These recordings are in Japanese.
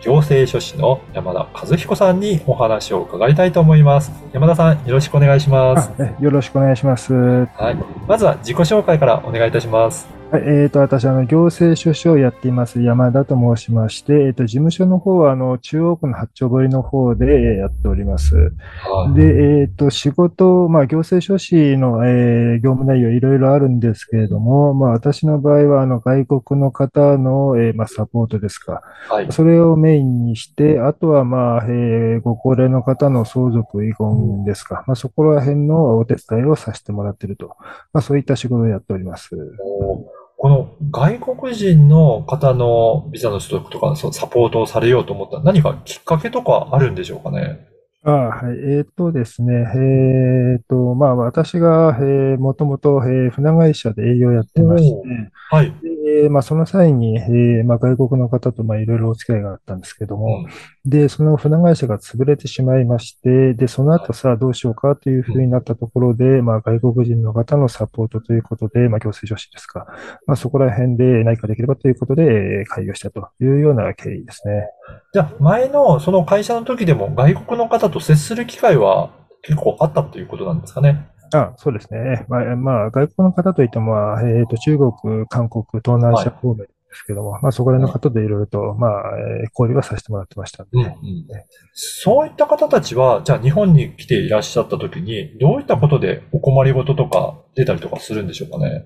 行政書士の山田和彦さんにお話を伺いたいと思います。山田さん、よろしくお願いします。よろしくお願いします。ははい。まずは自己紹介からお願いいたします。い、えっ、と、私、あの、行政書士をやっています、山田と申しまして、えっ、と、事務所の方は、あの、中央区の八丁堀の方でえーやっております。はい。で、えっ、と、仕事、まあ、行政書士の、えー業務内容いろいろあるんですけれども、まあ、私の場合は、あの、外国の方の、えーまあ、サポートですか。はい。それをメインにして、あとは、まあ、えーご高齢の方の相続遺言ですか。まあ、そこら辺のお手伝いをさせてもらっていると。まあ、そういった仕事をやっております。この外国人の方のビザの取得とか、そうサポートをされようと思った何かきっかけとかあるんでしょうかね？ああ、はい。えっとですね。えっと、まあ、私が、えーもともと、えー船会社で営業やってまして、はい。で、まあ、その際に、えーまあ、外国の方と、まあ、いろいろお付き合いがあったんですけども、で、その船会社が潰れてしまいまして、で、その後さあどうしようかというふうになったところで、まあ、外国人の方のサポートということで、まあ、行政書士ですか。まあ、そこら辺で何かできればということで、えー開業したというような経緯ですね。じゃあ、前のその会社の時でも外国の方と接する機会は結構あったということなんですかね。あ、そうですね。まあ、まあ、外国の方といっても、まあえっと、中国、韓国、東南アジア方面ですけども、まあ、そこら辺の方でいろいろと、まあ、えー交流はさせてもらってましたんで。うんうんそういった方たちは、じゃあ日本に来ていらっしゃった時に、どういったことでお困りごととか出たりとかするんでしょうかね。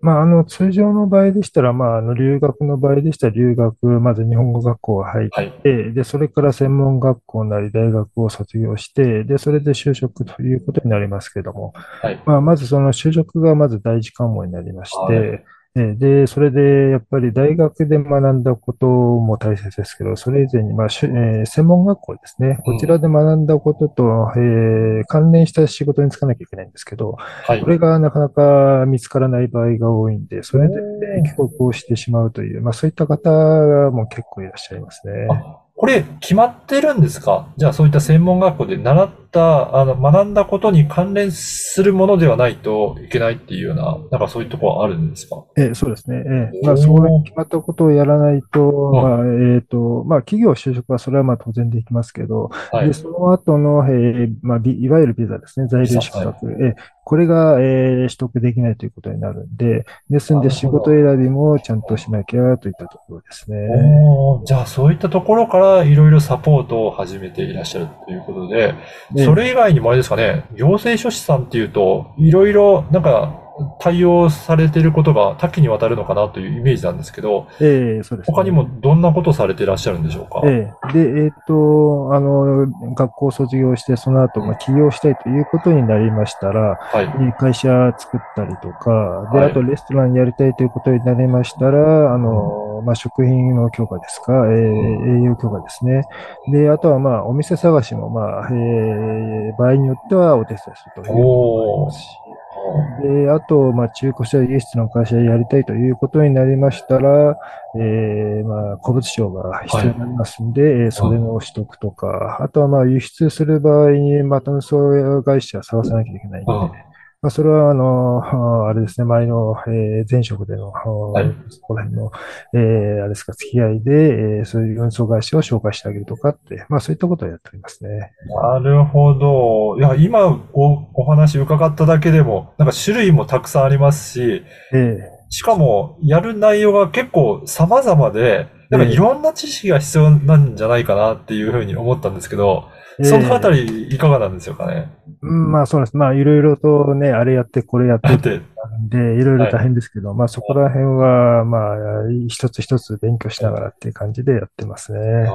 まあ、あの、通常の場合でしたら、まあ、あの、留学の場合でしたら、留学、まず日本語学校入っはい。て、で、それから専門学校なり大学を卒業して、で、それで就職ということになりますけども、はい。まあ、まずその就職がまず第一関門になりましはて、えーで、それで、やっぱり大学で学んだことも大切ですけど、それ以前に、まあ、えー専門学校ですね。こちらで学んだことと、えー関連した仕事に就かなきゃいけないんですけど、はいこ。れがなかなか見つからない場合が多いんで、それで帰国をしてしまうという、まあそういった方がもう結構いらっしゃいますね。あこれ、決まってるんですか？じゃあ、そういった専門学校で習った、あの、学んだことに関連するものではないといけないっていうような、なんかそういうところはあるんですか？ええ、そうですね。ええ、まあ、そういう決まったことをやらないと、はいまあ、えっと、まあ、企業就職はそれはまあ当然できますけど、はい。で、。その後の、えーまあ、ビいわゆるビザですね、在留資格、えーこれが、えー取得できないということになるんで、ですんで仕事選びもちゃんとしなきゃといったところですね。じゃあ、そういったところからいろいろサポートを始めていらっしゃるということで、ええそれ以外にもあれですかね、行政書士さんっていうと、いろいろなんか対応されていることが多岐にわたるのかなというイメージなんですけど、ええそうですね。他にもどんなことされていらっしゃるんでしょうか？ええで、えっと、あの、学校を卒業して、その後、まあ、起業したいということになりましたら、はい。えー会社作ったりとか、で、はいあとレストランやりたいということになりましたら、あの、まあ、食品の強化ですか、えー栄養強化ですね。で、あとはまあ、お店探しもまあ、えー場合によってはお手伝いするということもありますし、で、あと、まあ、中古車輸出の会社やりたいということになりましたら、えーまあ、古物商が必要になりますんで、えーそれの取得とか、あとはまあ、輸出する場合に、また運送会社探さなきゃいけないんで、うんまあ、それは、あの、あ あれですね、前の、えー前職での、あいそこら辺の、えーあれですか、付き合いで、えーそういう運送会社を紹介してあげるとかって、まあ、そういったことをやっておりますね。なるほど。いや、今おお話伺っただけでも、なんか種類もたくさんありますし、えしかもやる内容が結構様々で、なんかいろんな知識が必要なんじゃないかなっていうふうに思ったんですけど、えそのあたりいかがなんでしょうかね。うんまあ、そうです。まあ、いろいろとね、あれやって、これやってだって、で、いろいろ大変ですけど、まあそこら辺は、まあ、一つ一つ勉強しながらっていう感じでやってますね。あ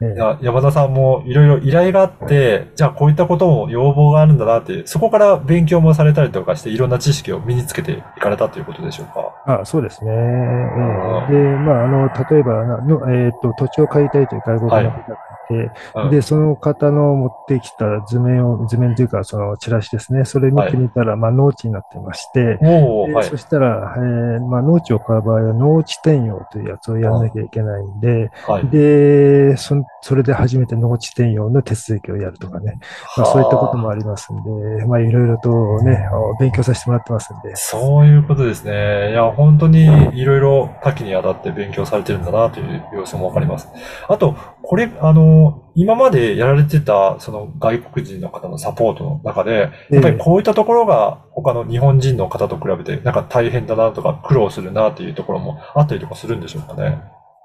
えー山田さんもいろいろ依頼があって、じゃあこういったことも要望があるんだなって、そこから勉強もされたりとかして、いろんな知識を身につけていかれたということでしょうか。あそうですね。ええで、まあ、あの、例えばなの、えっと、土地を買いたいという外国の方がいて、うんで、その方の持ってきた図面を、図面というか、そのチラシですね。それ見てみたら、まあ、農地になってまして、はいでそ。したら、えーまあ、農地を買う場合は、農地転用というやつをやらなきゃいけないんで、はい。で、そんそれで初めて農地転用の手続きをやるとかね。まあ、そういったこともありますんで、まあ、いろいろとね、あ勉強させてもらってますんで。そういうことですね。いや、本当にいろいろ多岐にわたって勉強されてるんだなという様子もわかります。あと、これ、あの、今までやられてた、その外国人の方のサポートの中で、やっぱりこういったところが他の日本人の方と比べて、なんか大変だなとか苦労するなというところもあったりとかするんでしょうかね。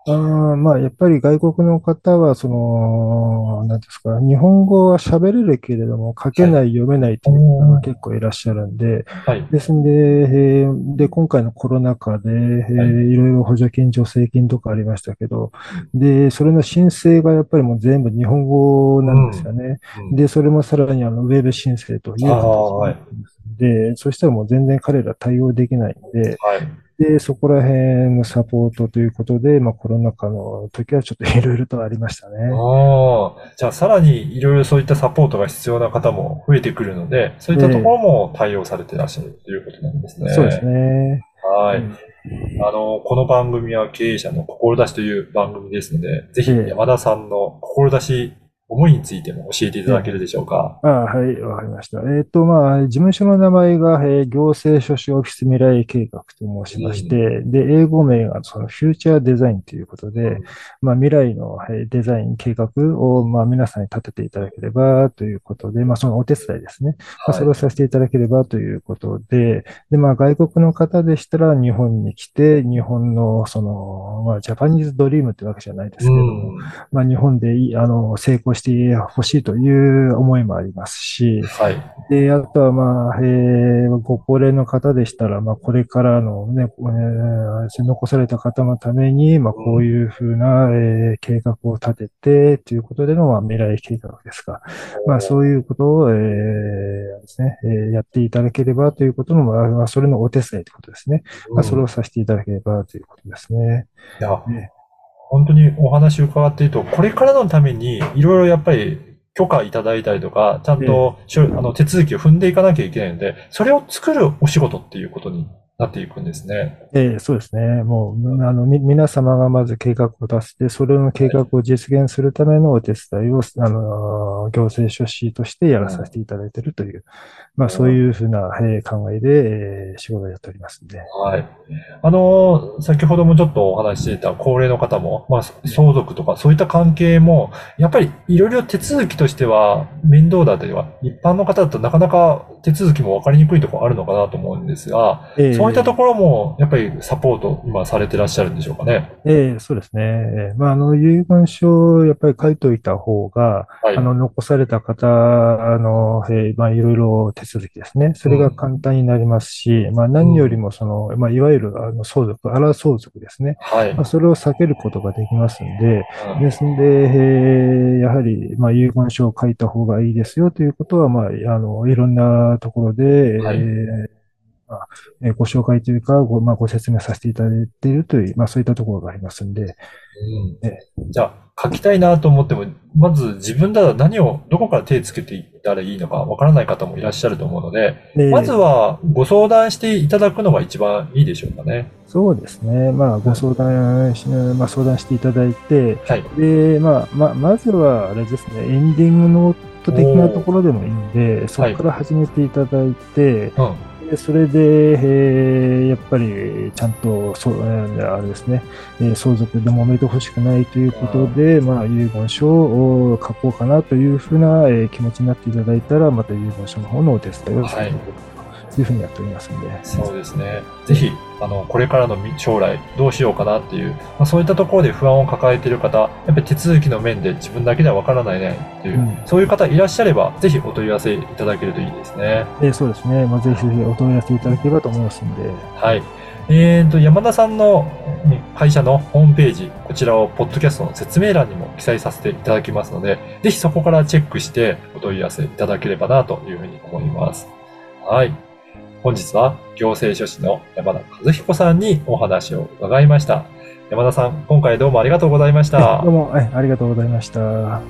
あーまあ、やっぱり外国の方は、その、なんですか、日本語は喋れるけれども、書けない、読めないという方が結構いらっしゃるんで、はい。ですんで、えーで、今回のコロナ禍で、えーいろいろ補助金、助成金とかありましたけど、で、それの申請がやっぱりもう全部日本語なんですよね。うんで、それもさらにあの、ウェブ申請という形になってますんで、そしたらもう全然彼ら対応できないんで、はい。で、そこら辺のサポートということで、まあコロナ禍の時はちょっといろいろとありましたね。ああ、じゃあさらにいろいろそういったサポートが必要な方も増えてくるので、そういったところも対応されていらっしゃるということなんですね。そうですね。はい。うんあの、この番組は経営者の志という番組ですので、ぜひええ山田さんの志、思いについても教えていただけるでしょうか？あはい、わかりました。えっと、まあ、事務所の名前が、えー行政書士オフィス未来計画と申しまして、で、英語名がそのフューチャーデザインということで、うんまあ、未来のえーデザイン計画を、まあ、皆さんに立てていただければということで、まあ、そのお手伝いですね。まあ、それをさせていただければということで、で、まあ、外国の方でしたら日本に来て、日本の、その、まあ、ジャパニーズドリームってわけじゃないですけども、うん。まあ、日本でいいあの成功してほしいという思いもありますし、はい。で、あとはまあ、えーご高齢の方でしたら、まあ、これからのね、えー残された方のために、まあ、こういうふうな、えー計画を立てて、ということでの、まあ、未来計画ですか。まあ、そういうことを、えーですね、えーやっていただければということの、まあまあ、それのお手伝いということですね。まあ、それをさせていただければということですね。いやね、本当にお話伺っていると、これからのためにいろいろやっぱり許可いただいたりとか、ちゃんとしょあの手続きを踏んでいかなきゃいけないので、それを作るお仕事っていうことになっていくんですね。ええ、そうですね。もう、あの、み、皆様がまず計画を出して、それの計画を実現するためのお手伝いを、あの、行政書士としてやらさせていただいているという、まあ、そういうふうな、えー考えで、えー仕事をやっておりますんで。はい。あの、先ほどもちょっとお話ししていた高齢の方も、まあ、相続とかそういった関係も、やっぱりいろいろ手続きとしては面倒だったりは、一般の方だとなかなか手続きも分かりにくいところあるのかなと思うんですが、ええそういったところもやっぱりサポート今されてらっしゃるんでしょうかね。ええ、そうですね。ええまあ、あの、遺言書をやっぱり書いておいた方が、はい。あの、残された方の、えーまあ、いろいろ手続きですね。それが簡単になりますし、まあ、何よりもその、まあ、いわゆる、あの、相続、荒相続ですね。はい。まあ、それを避けることができますんで、うんですんで、えーやはり、まあ、遺言書を書いた方がいいですよということは、まあ、あの、いろんなところで、はい。えーご紹介というか、ご、まあ、ご説明させていただいているという、まあ、そういったところがありますんで、うん。えじゃあ、書きたいなと思っても、まず自分だら何を、どこから手つけていったらいいのかわからない方もいらっしゃると思うので、でまずはご相談していただくのが一番いいでしょうかね。そうですね。まあ、ご相談し、まあ、相談していただいて、はい。で、まあ、ま、まずは、あれですね、エンディングノート的なところでもいいんで、そこから始めていただいて、うん。でそれで、えーやっぱり、ちゃんと、そう、えーあれですね、えー相続で揉めてほしくないということで、まあ、遺言書を書こうかなというふうな、えー気持ちになっていただいたら、また遺言書の方のお手伝いをしていただくというふうにやっておりますんで。そうですね。ぜひ、あの、これからの将来どうしようかなっていう、まあ、そういったところで不安を抱えている方、やっぱり手続きの面で自分だけではわからないねっていう、うんそういう方いらっしゃれば、ぜひお問い合わせいただけるといいですね。えーそうですね。まあ、ぜひぜひお問い合わせいただければと思いますんで。はい。えーと、山田さんのね会社のホームページ、こちらをポッドキャストの説明欄にも記載させていただきますので、ぜひそこからチェックしてお問い合わせいただければなというふうに思います。はい。本日は行政書士の山田和彦さんにお話を伺いました。山田さん、今回どうもありがとうございましたどう。も、ありがとうございました。